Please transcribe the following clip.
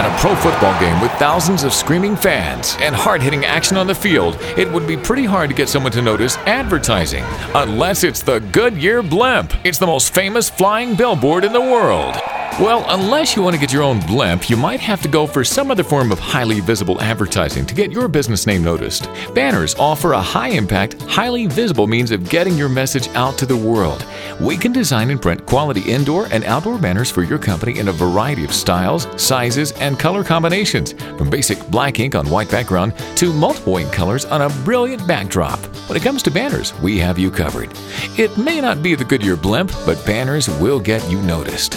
At a pro football game with thousands of screaming fans and hard hitting action on the field, it would be pretty hard to get someone to notice advertising. Unless it's the Goodyear Blimp. It's the most famous flying billboard in the world. Well, unless you want to get your own blimp, you might have to go for some other form of highly visible advertising to get your business name noticed. Banners offer a high impact, highly visible means of getting your message out to the world. We can design and print quality indoor and outdoor banners for your company in a variety of styles, sizes, and color combinations, from basic black ink on white background to multiple ink colors on a brilliant backdrop. When it comes to banners, we have you covered. It may not be the Goodyear blimp, but banners will get you noticed.